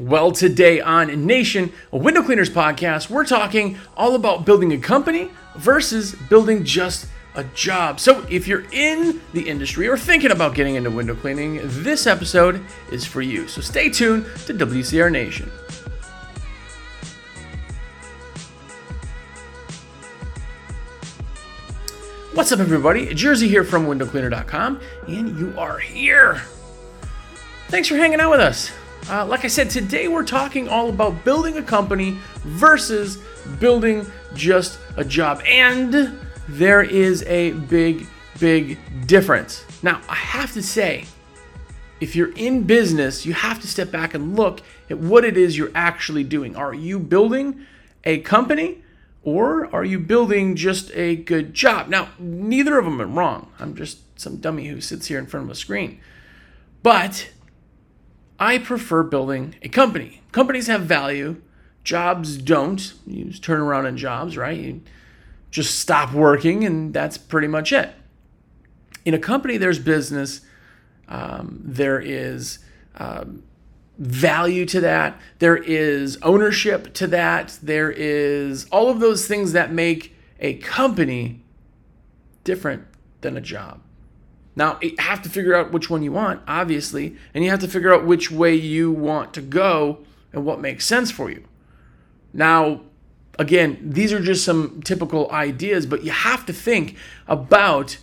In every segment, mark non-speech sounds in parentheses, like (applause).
Well, today on Nation, a window cleaners podcast, we're talking all about building a company versus building just a job. So, if you're in the industry or thinking about getting into window cleaning, this episode is for you. So, stay tuned to WCR Nation. What's up, everybody? Jersey here from windowcleaner.com, and you are here. Thanks for hanging out with us. Uh, like I said, today we're talking all about building a company versus building just a job. And there is a big, big difference. Now, I have to say, if you're in business, you have to step back and look at what it is you're actually doing. Are you building a company or are you building just a good job? Now, neither of them are wrong. I'm just some dummy who sits here in front of a screen. But I prefer building a company. Companies have value, jobs don't. You just turn around in jobs, right? You just stop working, and that's pretty much it. In a company, there's business, um, there is um, value to that, there is ownership to that, there is all of those things that make a company different than a job. Now, you have to figure out which one you want, obviously, and you have to figure out which way you want to go and what makes sense for you. Now, again, these are just some typical ideas, but you have to think about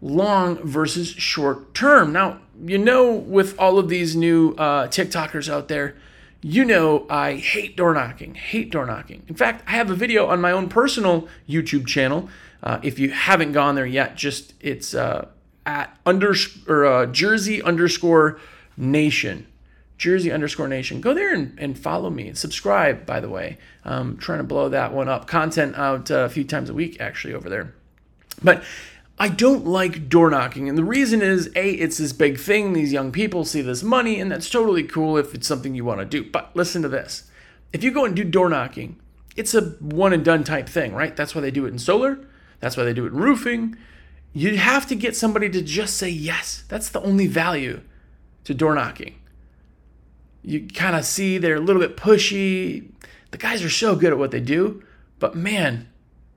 long versus short term. Now, you know, with all of these new uh, TikTokers out there, you know I hate door knocking, hate door knocking. In fact, I have a video on my own personal YouTube channel. Uh, if you haven't gone there yet, just it's uh, at under or uh, Jersey underscore Nation. Jersey underscore Nation. Go there and, and follow me. Subscribe, by the way. I'm trying to blow that one up. Content out uh, a few times a week, actually, over there. But I don't like door knocking. And the reason is A, it's this big thing. These young people see this money, and that's totally cool if it's something you want to do. But listen to this if you go and do door knocking, it's a one and done type thing, right? That's why they do it in solar, that's why they do it in roofing. You have to get somebody to just say yes. That's the only value to door knocking. You kind of see they're a little bit pushy. The guys are so good at what they do, but man,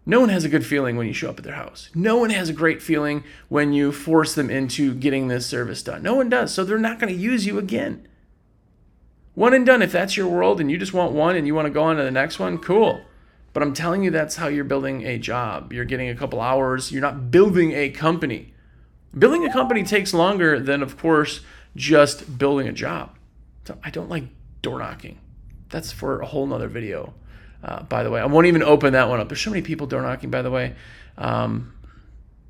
no one has a good feeling when you show up at their house. No one has a great feeling when you force them into getting this service done. No one does. So they're not going to use you again. One and done. If that's your world and you just want one and you want to go on to the next one, cool. But I'm telling you, that's how you're building a job. You're getting a couple hours. You're not building a company. Building a company takes longer than, of course, just building a job. So I don't like door knocking. That's for a whole nother video, uh, by the way. I won't even open that one up. There's so many people door knocking, by the way. Um,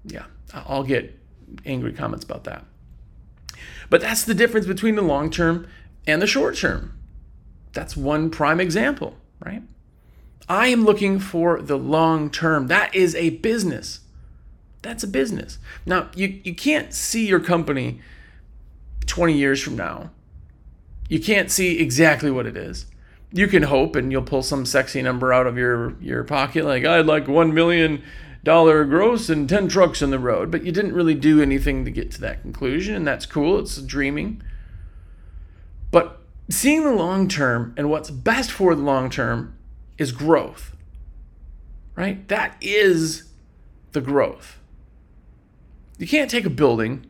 yeah, I'll get angry comments about that. But that's the difference between the long term and the short term. That's one prime example, right? I am looking for the long term. That is a business. That's a business. Now, you, you can't see your company 20 years from now. You can't see exactly what it is. You can hope and you'll pull some sexy number out of your, your pocket, like, I'd like $1 million gross and 10 trucks in the road, but you didn't really do anything to get to that conclusion, and that's cool. It's dreaming. But seeing the long term and what's best for the long term is growth, right? That is the growth. You can't take a building,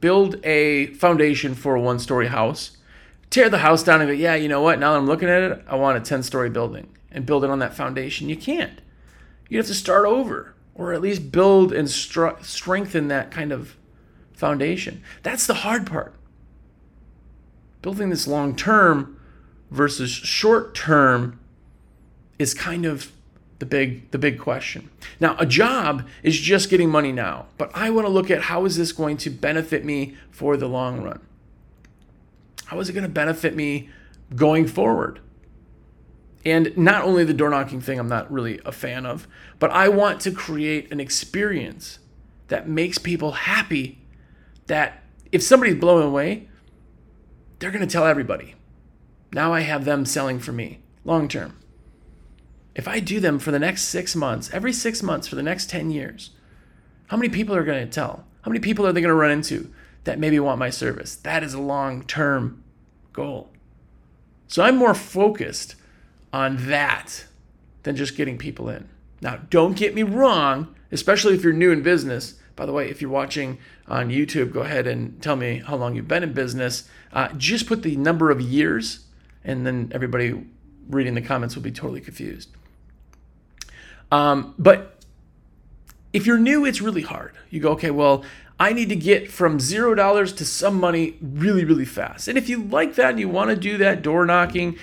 build a foundation for a one story house, tear the house down and go, yeah, you know what? Now that I'm looking at it, I want a 10 story building and build it on that foundation. You can't. You have to start over or at least build and str- strengthen that kind of foundation. That's the hard part. Building this long term versus short term is kind of the big the big question. Now, a job is just getting money now, but I want to look at how is this going to benefit me for the long run? How is it going to benefit me going forward? And not only the door knocking thing, I'm not really a fan of, but I want to create an experience that makes people happy. That if somebody's blown away, they're going to tell everybody. Now I have them selling for me long term. If I do them for the next six months, every six months for the next 10 years, how many people are going to tell? How many people are they going to run into that maybe want my service? That is a long term goal. So I'm more focused on that than just getting people in. Now, don't get me wrong, especially if you're new in business. By the way, if you're watching on YouTube, go ahead and tell me how long you've been in business. Uh, just put the number of years, and then everybody reading the comments will be totally confused. Um, but if you're new, it's really hard. You go, okay, well, I need to get from zero dollars to some money really, really fast. And if you like that and you want to do that door knocking,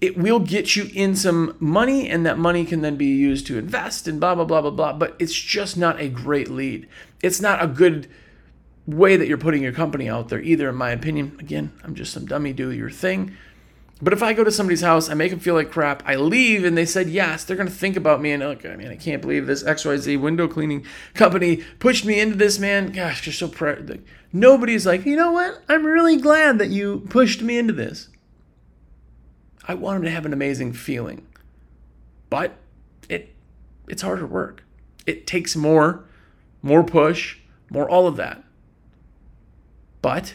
it will get you in some money, and that money can then be used to invest and blah, blah, blah, blah, blah. But it's just not a great lead. It's not a good way that you're putting your company out there either, in my opinion. Again, I'm just some dummy, do your thing. But if I go to somebody's house, I make them feel like crap, I leave and they said yes, they're going to think about me and like, I mean, I can't believe this XYZ window cleaning company pushed me into this, man. Gosh, you're so proud. Nobody's like, you know what? I'm really glad that you pushed me into this. I want them to have an amazing feeling. But it it's harder work. It takes more, more push, more all of that. But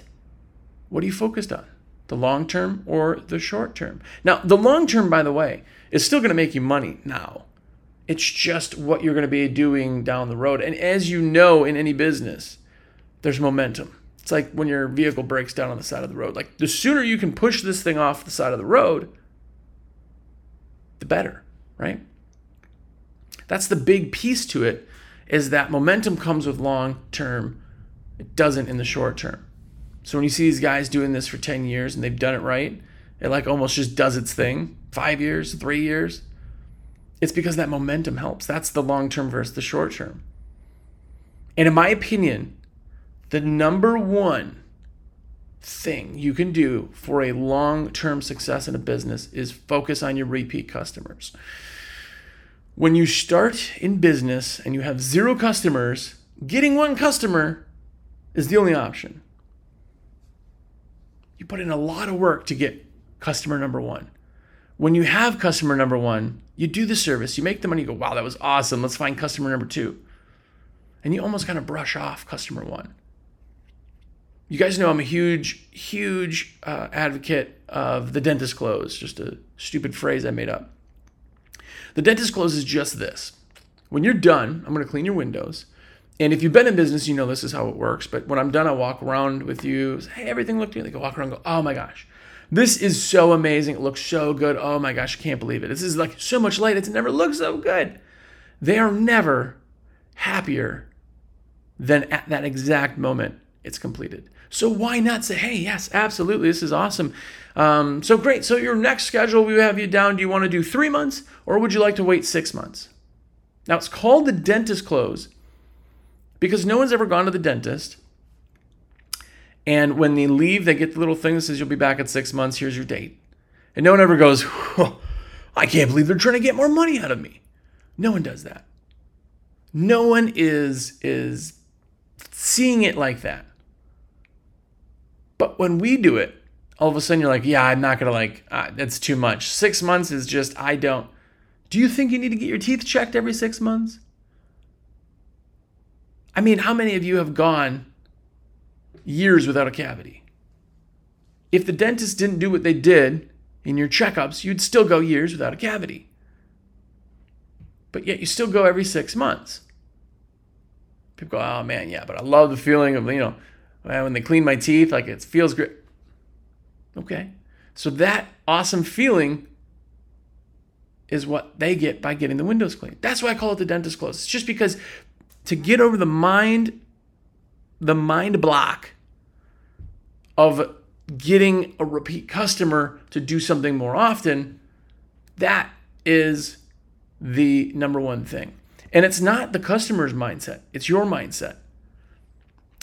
what are you focused on? The long term or the short term? Now, the long term, by the way, is still going to make you money now. It's just what you're going to be doing down the road. And as you know in any business, there's momentum. It's like when your vehicle breaks down on the side of the road. Like the sooner you can push this thing off the side of the road, the better, right? That's the big piece to it is that momentum comes with long term. It doesn't in the short term. So when you see these guys doing this for 10 years and they've done it right, it like almost just does its thing. 5 years, 3 years. It's because that momentum helps. That's the long term versus the short term. And in my opinion, the number one thing you can do for a long term success in a business is focus on your repeat customers. When you start in business and you have zero customers, getting one customer is the only option. You put in a lot of work to get customer number one. When you have customer number one, you do the service, you make the money, you go, wow, that was awesome. Let's find customer number two. And you almost kind of brush off customer one you guys know I'm a huge, huge uh, advocate of the dentist close, just a stupid phrase I made up. The dentist close is just this. When you're done, I'm going to clean your windows. And if you've been in business, you know this is how it works. But when I'm done, I walk around with you. Say, hey, everything looked good. They go walk around go, oh my gosh, this is so amazing. It looks so good. Oh my gosh, I can't believe it. This is like so much light. It's never looked so good. They are never happier than at that exact moment it's completed. So why not say, hey, yes, absolutely, this is awesome. Um, so great. So your next schedule, we have you down. Do you want to do three months or would you like to wait six months? Now it's called the dentist close because no one's ever gone to the dentist. And when they leave, they get the little thing that says you'll be back in six months. Here's your date. And no one ever goes, I can't believe they're trying to get more money out of me. No one does that. No one is is seeing it like that. But when we do it, all of a sudden you're like, yeah, I'm not gonna like, uh, that's too much. Six months is just, I don't. Do you think you need to get your teeth checked every six months? I mean, how many of you have gone years without a cavity? If the dentist didn't do what they did in your checkups, you'd still go years without a cavity. But yet you still go every six months. People go, oh man, yeah, but I love the feeling of, you know, when they clean my teeth, like it feels great. Okay. So that awesome feeling is what they get by getting the windows cleaned. That's why I call it the dentist close. It's just because to get over the mind, the mind block of getting a repeat customer to do something more often, that is the number one thing. And it's not the customer's mindset, it's your mindset.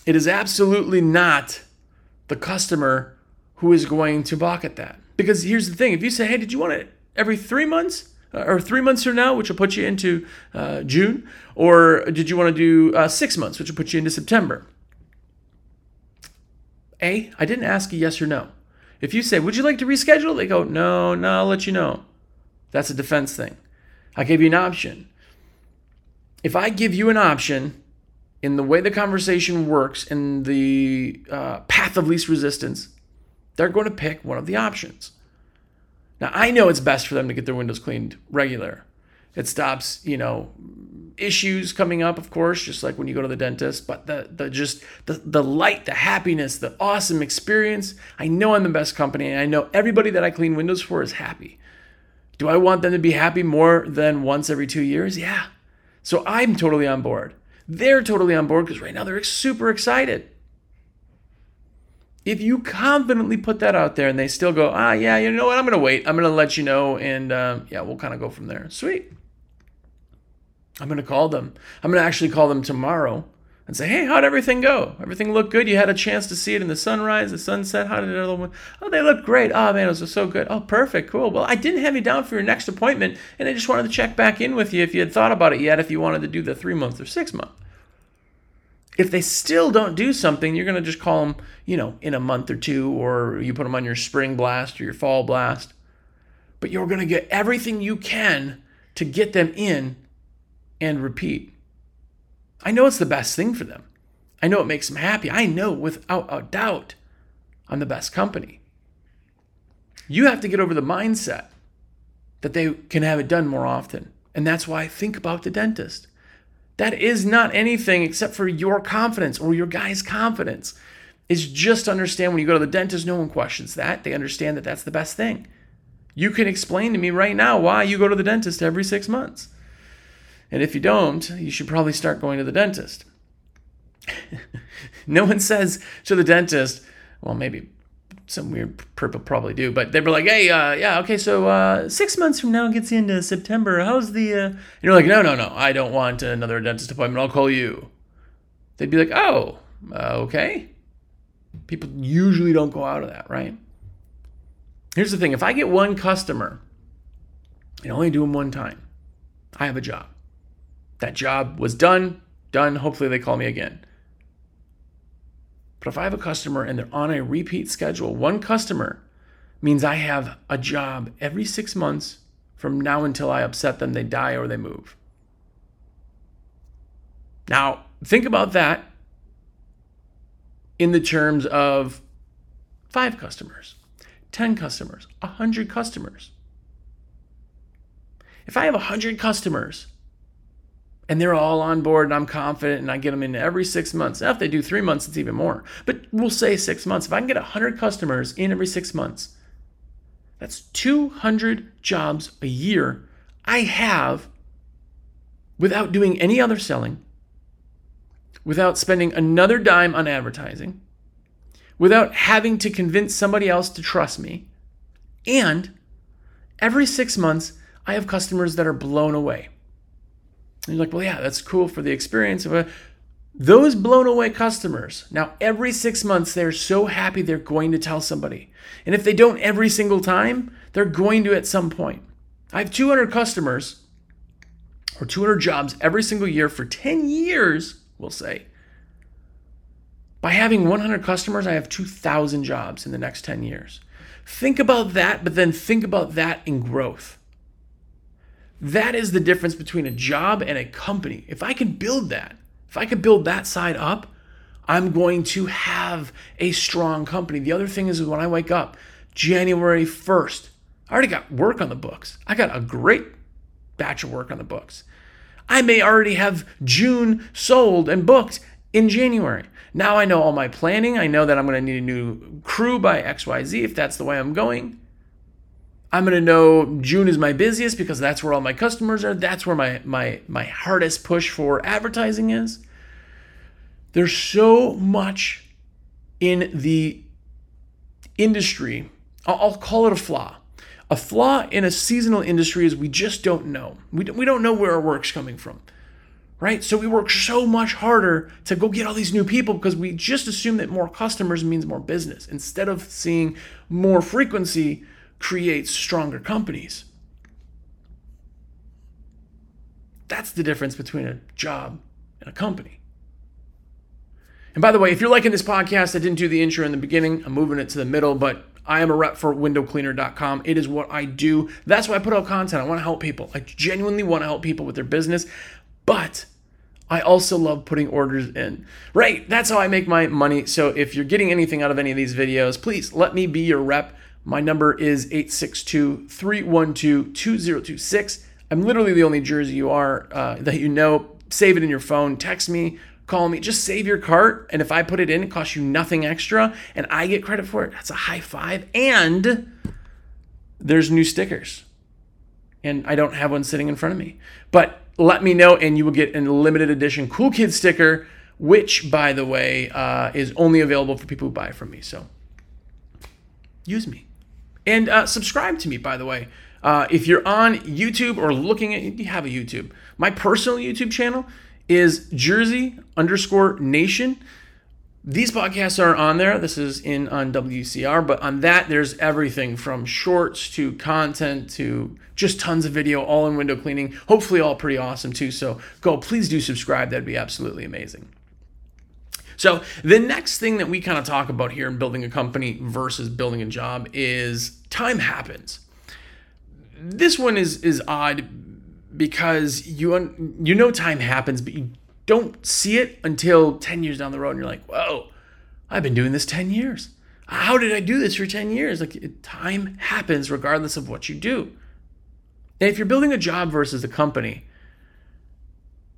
It is absolutely not the customer who is going to balk at that. Because here's the thing if you say, hey, did you want it every three months? Uh, or three months from now, which will put you into uh, June, or did you want to do uh, six months, which will put you into September? A, I didn't ask a yes or no. If you say, would you like to reschedule? They go, no, no, I'll let you know. That's a defense thing. I gave you an option. If I give you an option in the way the conversation works in the uh, path of least resistance, they're going to pick one of the options. Now, I know it's best for them to get their windows cleaned regular. It stops, you know, issues coming up, of course, just like when you go to the dentist, but the the just the the light, the happiness, the awesome experience. I know I'm the best company and I know everybody that I clean windows for is happy. Do I want them to be happy more than once every 2 years? Yeah. So I'm totally on board. They're totally on board because right now they're super excited. If you confidently put that out there and they still go, ah, yeah, you know what? I'm going to wait. I'm going to let you know. And um, yeah, we'll kind of go from there. Sweet. I'm going to call them. I'm going to actually call them tomorrow and say, hey, how'd everything go? Everything looked good? You had a chance to see it in the sunrise, the sunset? How did it all go? Oh, they looked great. Oh, man, it was so good. Oh, perfect. Cool. Well, I didn't have you down for your next appointment, and I just wanted to check back in with you if you had thought about it yet, if you wanted to do the three month or six month. If they still don't do something, you're going to just call them, you know, in a month or two, or you put them on your spring blast or your fall blast. But you're going to get everything you can to get them in and repeat. I know it's the best thing for them. I know it makes them happy. I know without a doubt I'm the best company. You have to get over the mindset that they can have it done more often. And that's why I think about the dentist. That is not anything except for your confidence or your guy's confidence. Is just understand when you go to the dentist, no one questions that. They understand that that's the best thing. You can explain to me right now why you go to the dentist every six months. And if you don't, you should probably start going to the dentist. (laughs) no one says to the dentist, well, maybe some weird people probably do, but they were like, hey, uh, yeah, okay, so uh, six months from now gets into September. How's the. Uh... And you're like, no, no, no, I don't want another dentist appointment. I'll call you. They'd be like, oh, okay. People usually don't go out of that, right? Here's the thing if I get one customer and only do them one time, I have a job. That job was done, done. Hopefully, they call me again. But if I have a customer and they're on a repeat schedule, one customer means I have a job every six months from now until I upset them, they die or they move. Now, think about that in the terms of five customers, 10 customers, 100 customers. If I have 100 customers and they're all on board and I'm confident and I get them in every six months. Now, if they do three months, it's even more. But we'll say six months. If I can get 100 customers in every six months, that's 200 jobs a year I have without doing any other selling, without spending another dime on advertising, without having to convince somebody else to trust me. And every six months, I have customers that are blown away. And you're like, well, yeah, that's cool for the experience. Those blown away customers, now every six months, they're so happy they're going to tell somebody. And if they don't every single time, they're going to at some point. I have 200 customers or 200 jobs every single year for 10 years, we'll say. By having 100 customers, I have 2,000 jobs in the next 10 years. Think about that, but then think about that in growth. That is the difference between a job and a company. If I can build that, if I can build that side up, I'm going to have a strong company. The other thing is when I wake up, January 1st, I already got work on the books. I got a great batch of work on the books. I may already have June sold and booked in January. Now I know all my planning. I know that I'm going to need a new crew by XYZ if that's the way I'm going. I'm to know June is my busiest because that's where all my customers are. That's where my my my hardest push for advertising is. There's so much in the industry. I'll, I'll call it a flaw. A flaw in a seasonal industry is we just don't know. We don't, we don't know where our work's coming from. Right? So we work so much harder to go get all these new people because we just assume that more customers means more business instead of seeing more frequency creates stronger companies. That's the difference between a job and a company. And by the way, if you're liking this podcast, I didn't do the intro in the beginning. I'm moving it to the middle, but I am a rep for windowcleaner.com. It is what I do. That's why I put out content. I want to help people. I genuinely want to help people with their business, but I also love putting orders in. Right, that's how I make my money. So if you're getting anything out of any of these videos, please let me be your rep My number is 862 312 2026. I'm literally the only Jersey you are uh, that you know. Save it in your phone, text me, call me, just save your cart. And if I put it in, it costs you nothing extra and I get credit for it. That's a high five. And there's new stickers. And I don't have one sitting in front of me. But let me know and you will get a limited edition Cool Kid sticker, which, by the way, uh, is only available for people who buy from me. So use me. And uh, subscribe to me, by the way. Uh, if you're on YouTube or looking at, you have a YouTube. My personal YouTube channel is Jersey underscore Nation. These podcasts are on there. This is in on WCR, but on that, there's everything from shorts to content to just tons of video, all in window cleaning. Hopefully, all pretty awesome too. So go, please do subscribe. That'd be absolutely amazing. So, the next thing that we kind of talk about here in building a company versus building a job is time happens. This one is is odd because you un- you know time happens, but you don't see it until 10 years down the road and you're like, "Whoa, I've been doing this 10 years. How did I do this for 10 years?" Like time happens regardless of what you do. And if you're building a job versus a company,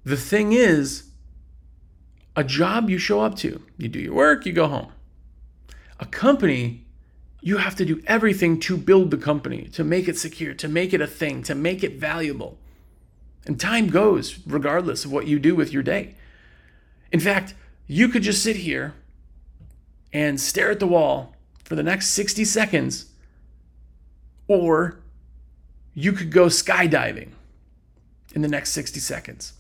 the thing is a job you show up to, you do your work, you go home. A company, you have to do everything to build the company, to make it secure, to make it a thing, to make it valuable. And time goes regardless of what you do with your day. In fact, you could just sit here and stare at the wall for the next 60 seconds, or you could go skydiving in the next 60 seconds.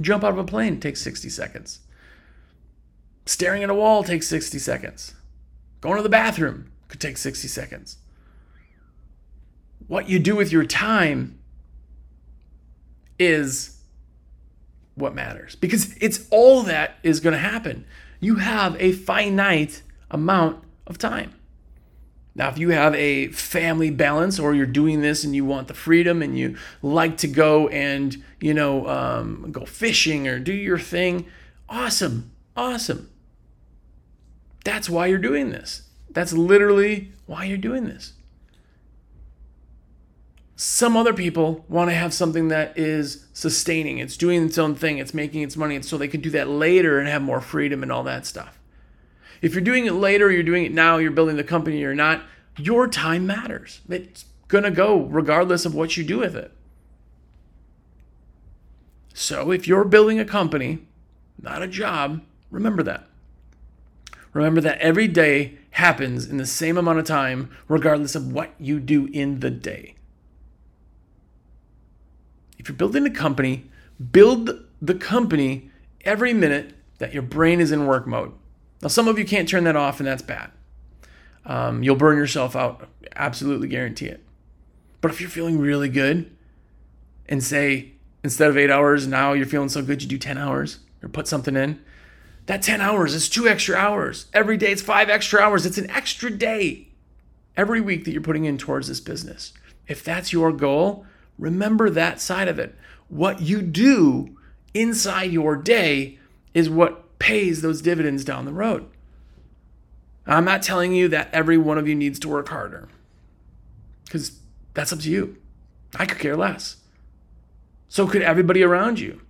Jump out of a plane takes 60 seconds. Staring at a wall takes 60 seconds. Going to the bathroom could take 60 seconds. What you do with your time is what matters because it's all that is going to happen. You have a finite amount of time. Now, if you have a family balance or you're doing this and you want the freedom and you like to go and, you know, um, go fishing or do your thing, awesome, awesome. That's why you're doing this. That's literally why you're doing this. Some other people want to have something that is sustaining, it's doing its own thing, it's making its money, so they can do that later and have more freedom and all that stuff. If you're doing it later, you're doing it now, you're building the company, or not, your time matters. It's going to go regardless of what you do with it. So if you're building a company, not a job, remember that. Remember that every day happens in the same amount of time, regardless of what you do in the day. If you're building a company, build the company every minute that your brain is in work mode. Now, some of you can't turn that off, and that's bad. Um, you'll burn yourself out. Absolutely guarantee it. But if you're feeling really good and say instead of eight hours, now you're feeling so good, you do 10 hours or put something in, that 10 hours is two extra hours. Every day it's five extra hours. It's an extra day every week that you're putting in towards this business. If that's your goal, remember that side of it. What you do inside your day is what pays those dividends down the road. I'm not telling you that every one of you needs to work harder because that's up to you. I could care less. So could everybody around you.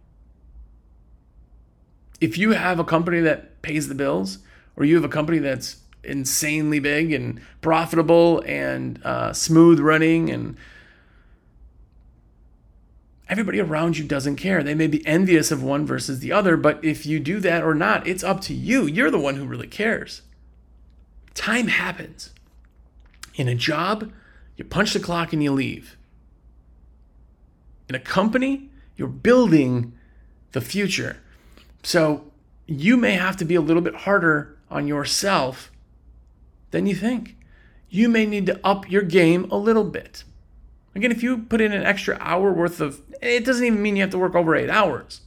If you have a company that pays the bills, or you have a company that's insanely big and profitable and uh, smooth running and everybody around you doesn't care. They may be envious of one versus the other, but if you do that or not, it's up to you. You're the one who really cares. Time happens. In a job, you punch the clock and you leave. In a company, you're building the future. So you may have to be a little bit harder on yourself than you think. You may need to up your game a little bit. Again, if you put in an extra hour worth of, it doesn't even mean you have to work over eight hours.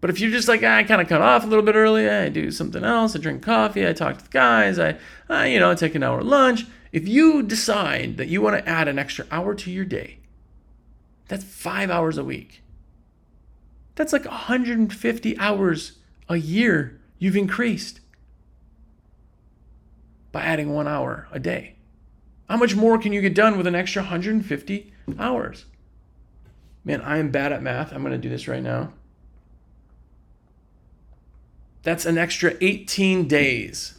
But if you're just like, ah, I kind of cut off a little bit early, I do something else, I drink coffee, I talk to the guys, I, I you know, take an hour lunch. If you decide that you want to add an extra hour to your day, that's five hours a week. That's like 150 hours a year you've increased by adding one hour a day. How much more can you get done with an extra 150 hours? Man, I am bad at math. I'm going to do this right now. That's an extra 18 days.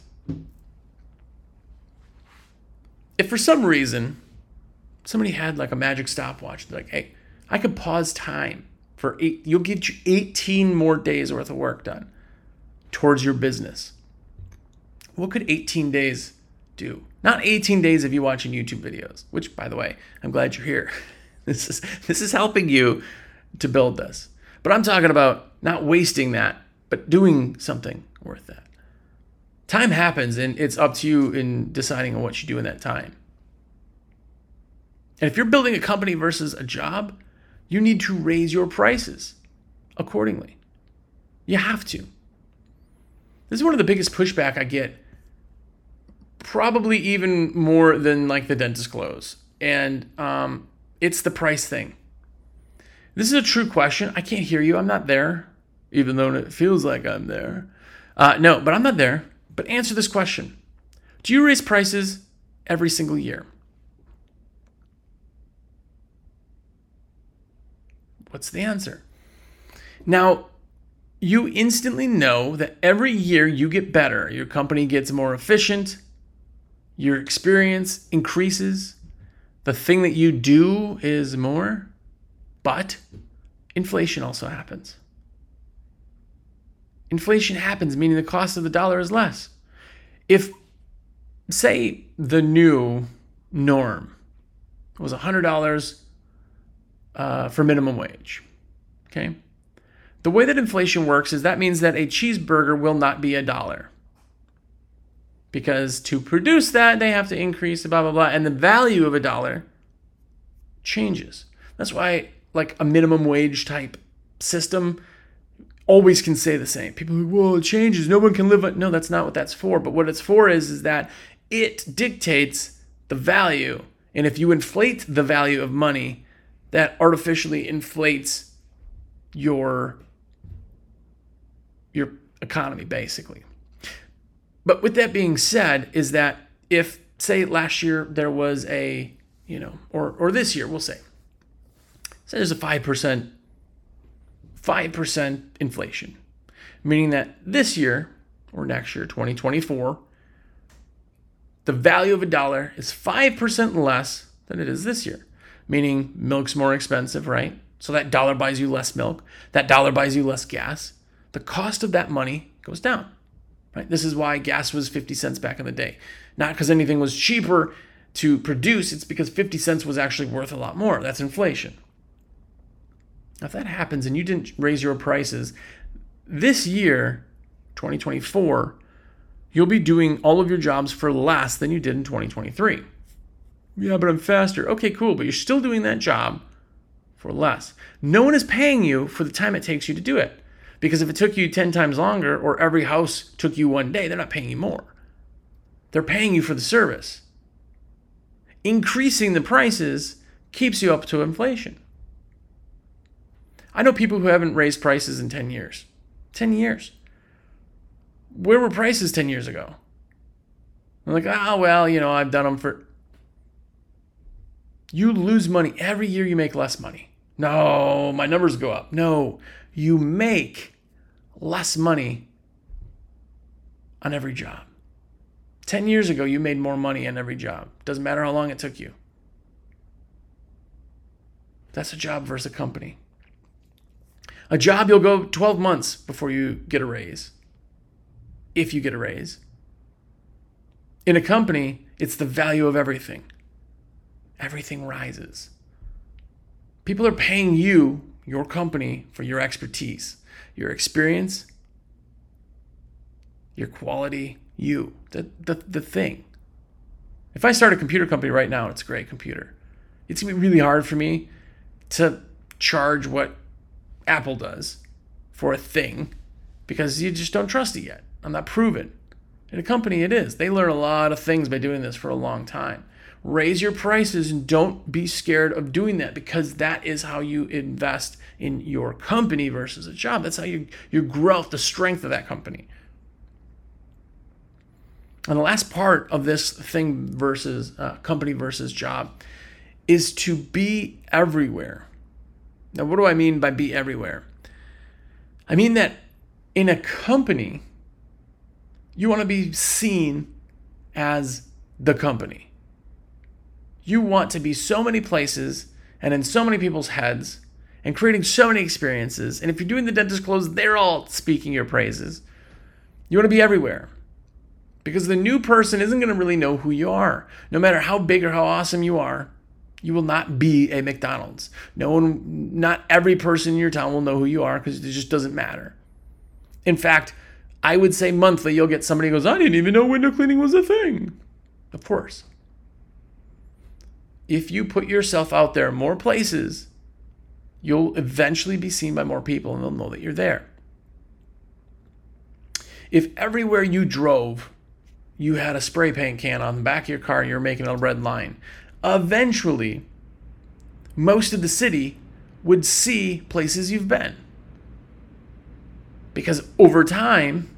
If for some reason somebody had like a magic stopwatch, like, hey, I could pause time for eight, you'll get you 18 more days worth of work done towards your business. What could 18 days do? Not 18 days of you watching YouTube videos, which by the way, I'm glad you're here. (laughs) (laughs) This is this is helping you to build this. But I'm talking about not wasting that, but doing something worth that. Time happens and it's up to you in deciding on what you do in that time. And if you're building a company versus a job, you need to raise your prices accordingly. You have to. This is one of the biggest pushback I get, probably even more than like the dentist close. And um, it's the price thing. This is a true question. I can't hear you. I'm not there, even though it feels like I'm there. Uh, no, but I'm not there. But answer this question Do you raise prices every single year? What's the answer? Now, you instantly know that every year you get better, your company gets more efficient, your experience increases, the thing that you do is more, but inflation also happens. Inflation happens, meaning the cost of the dollar is less. If, say, the new norm was $100 uh, for minimum wage. Okay. The way that inflation works is that means that a cheeseburger will not be a dollar. Because to produce that, they have to increase blah, blah, blah. And the value of a dollar changes. That's why, like, a minimum wage type system always can say the same. People are well, it changes. No one can live on. No, that's not what that's for. But what it's for is, is that it dictates the value. And if you inflate the value of money, that artificially inflates your your economy basically. But with that being said is that if say last year there was a, you know, or or this year we'll say say there's a 5% 5% inflation, meaning that this year or next year 2024 the value of a dollar is 5% less than it is this year meaning milk's more expensive, right? So that dollar buys you less milk, that dollar buys you less gas. The cost of that money goes down, right? This is why gas was 50 cents back in the day. Not because anything was cheaper to produce, it's because 50 cents was actually worth a lot more. That's inflation. Now, if that happens and you didn't raise your prices, this year, 2024, you'll be doing all of your jobs for less than you did in 2023. Yeah, but I'm faster. Okay, cool, but you're still doing that job for less. No one is paying you for the time it takes you to do it. Because if it took you 10 times longer or every house took you one day, they're not paying you more. They're paying you for the service. Increasing the prices keeps you up to inflation. I know people who haven't raised prices in 10 years. 10 years. Where were prices 10 years ago? I'm like, oh, well, you know, I've done them for you lose money. Every year you make less money. No, my numbers go up. No, you make less money on every job. 10 years ago, you made more money on every job. Doesn't matter how long it took you. That's a job versus a company. A job, you'll go 12 months before you get a raise, if you get a raise. In a company, it's the value of everything everything rises. People are paying you, your company, for your expertise, your experience, your quality, you, the, the, the thing. If I start a computer company right now, it's a great computer. It's gonna be really hard for me to charge what Apple does for a thing because you just don't trust it yet. I'm not proven. In a company, it is. They learn a lot of things by doing this for a long time raise your prices and don't be scared of doing that because that is how you invest in your company versus a job. That's how you, you grow the strength of that company. And the last part of this thing versus uh, company versus job is to be everywhere. Now, what do I mean by be everywhere? I mean that in a company, you want to be seen as the company. You want to be so many places and in so many people's heads and creating so many experiences. And if you're doing the dentist close, they're all speaking your praises. You want to be everywhere because the new person isn't going to really know who you are. No matter how big or how awesome you are, you will not be a McDonald's. No one, not every person in your town will know who you are because it just doesn't matter. In fact, I would say monthly you'll get somebody who goes, I didn't even know window cleaning was a thing. Of course. If you put yourself out there more places, you'll eventually be seen by more people and they'll know that you're there. If everywhere you drove, you had a spray paint can on the back of your car and you're making a red line, eventually, most of the city would see places you've been. Because over time,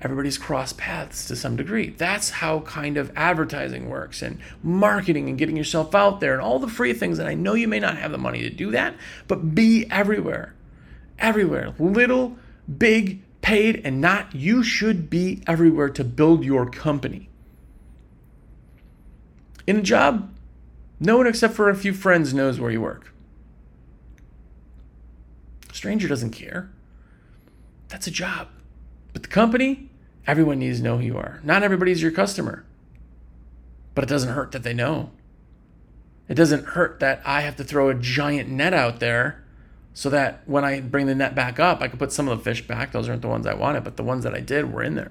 everybody's crossed paths to some degree. That's how kind of advertising works and marketing and getting yourself out there and all the free things. And I know you may not have the money to do that, but be everywhere. Everywhere. Little, big, paid, and not. You should be everywhere to build your company. In a job, no one except for a few friends knows where you work. A stranger doesn't care. That's a job. The company, everyone needs to know who you are. Not everybody's your customer. But it doesn't hurt that they know. It doesn't hurt that I have to throw a giant net out there so that when I bring the net back up, I can put some of the fish back. Those aren't the ones I wanted, but the ones that I did were in there.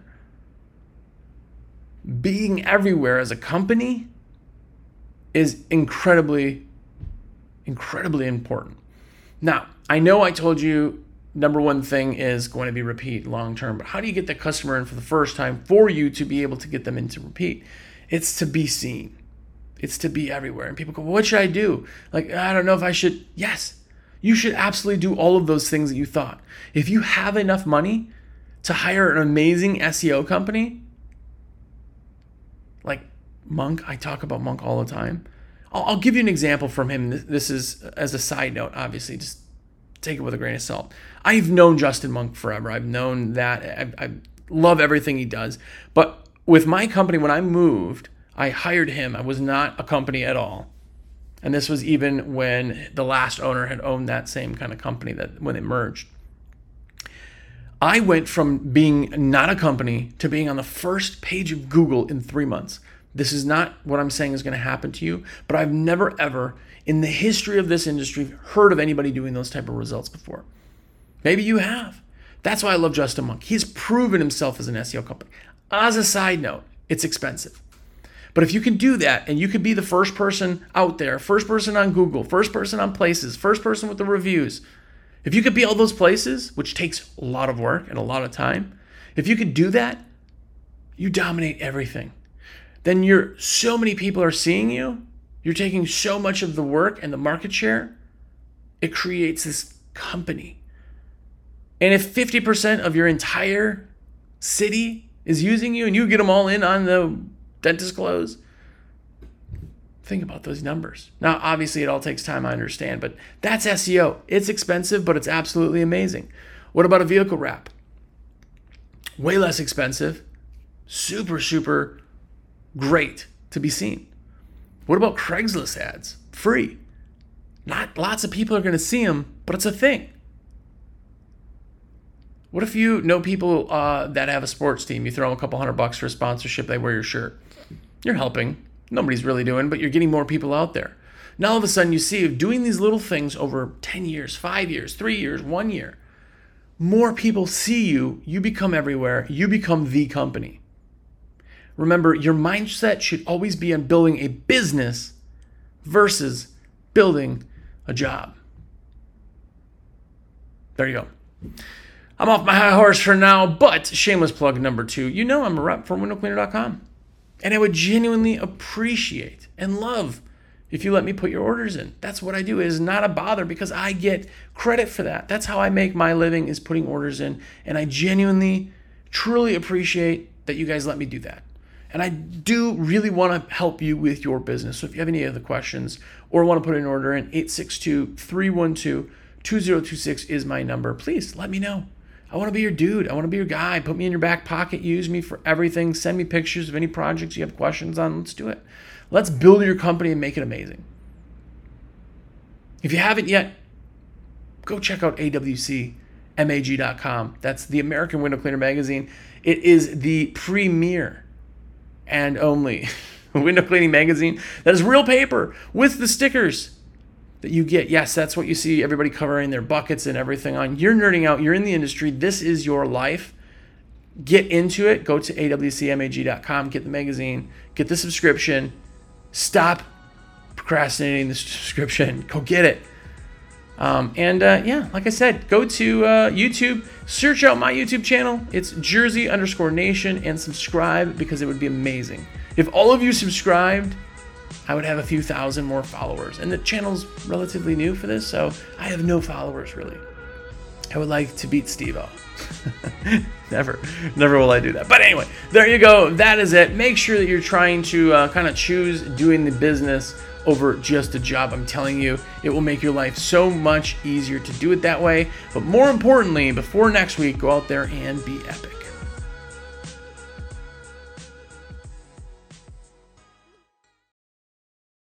Being everywhere as a company is incredibly, incredibly important. Now, I know I told you number one thing is going to be repeat long term, but how do you get the customer in for the first time for you to be able to get them into repeat? It's to be seen. It's to be everywhere. And people go, well, what should I do? Like, I don't know if I should. Yes, you should absolutely do all of those things that you thought. If you have enough money to hire an amazing SEO company, like Monk, I talk about Monk all the time. I'll, I'll give you an example from him. This is as a side note, obviously, just take it with a grain of salt. I've known Justin Monk forever. I've known that. I, I love everything he does. But with my company, when I moved, I hired him. I was not a company at all. And this was even when the last owner had owned that same kind of company that when it merged. I went from being not a company to being on the first page of Google in three months. This is not what I'm saying is going to happen to you, but I've never ever in the history of this industry heard of anybody doing those type of results before. Maybe you have. That's why I love Justin Monk. He's proven himself as an SEO company. As a side note, it's expensive. But if you can do that and you could be the first person out there, first person on Google, first person on places, first person with the reviews, if you could be all those places, which takes a lot of work and a lot of time, if you could do that, you dominate everything. Then you're so many people are seeing you, you're taking so much of the work and the market share, it creates this company. And if 50% of your entire city is using you and you get them all in on the dentist close, think about those numbers. Now, obviously, it all takes time, I understand, but that's SEO. It's expensive, but it's absolutely amazing. What about a vehicle wrap? Way less expensive, super, super great to be seen. What about Craigslist ads? Free. Not lots of people are going to see them, but it's a thing. What if you know people uh, that have a sports team? You throw them a couple hundred bucks for a sponsorship, they wear your shirt. You're helping. Nobody's really doing, but you're getting more people out there. Now all of a sudden you see doing these little things over 10 years, five years, three years, one year. More people see you, you become everywhere, you become the company. Remember, your mindset should always be on building a business versus building a job. There you go. I'm off my high horse for now, but shameless plug number two. You know I'm a rep for windowcleaner.com. And I would genuinely appreciate and love if you let me put your orders in. That's what I do. It is not a bother because I get credit for that. That's how I make my living is putting orders in. And I genuinely, truly appreciate that you guys let me do that. And I do really want to help you with your business. So if you have any other questions or want to put an order in, 862 312 2026 is my number. Please let me know. I want to be your dude. I want to be your guy. Put me in your back pocket. Use me for everything. Send me pictures of any projects you have questions on. Let's do it. Let's build your company and make it amazing. If you haven't yet, go check out awcmag.com. That's the American Window Cleaner magazine. It is the premier and only (laughs) window cleaning magazine that is real paper with the stickers that you get. Yes, that's what you see everybody covering their buckets and everything on. You're nerding out, you're in the industry, this is your life. Get into it. Go to awcmag.com, get the magazine, get the subscription. Stop procrastinating the subscription. Go get it. Um, and uh, yeah, like I said, go to uh, YouTube, search out my YouTube channel. It's Jersey underscore Nation and subscribe because it would be amazing. If all of you subscribed, I would have a few thousand more followers. And the channel's relatively new for this, so I have no followers really. I would like to beat Steve (laughs) never, never will I do that. But anyway, there you go. That is it. Make sure that you're trying to uh, kind of choose doing the business over just a job. I'm telling you, it will make your life so much easier to do it that way. But more importantly, before next week, go out there and be epic.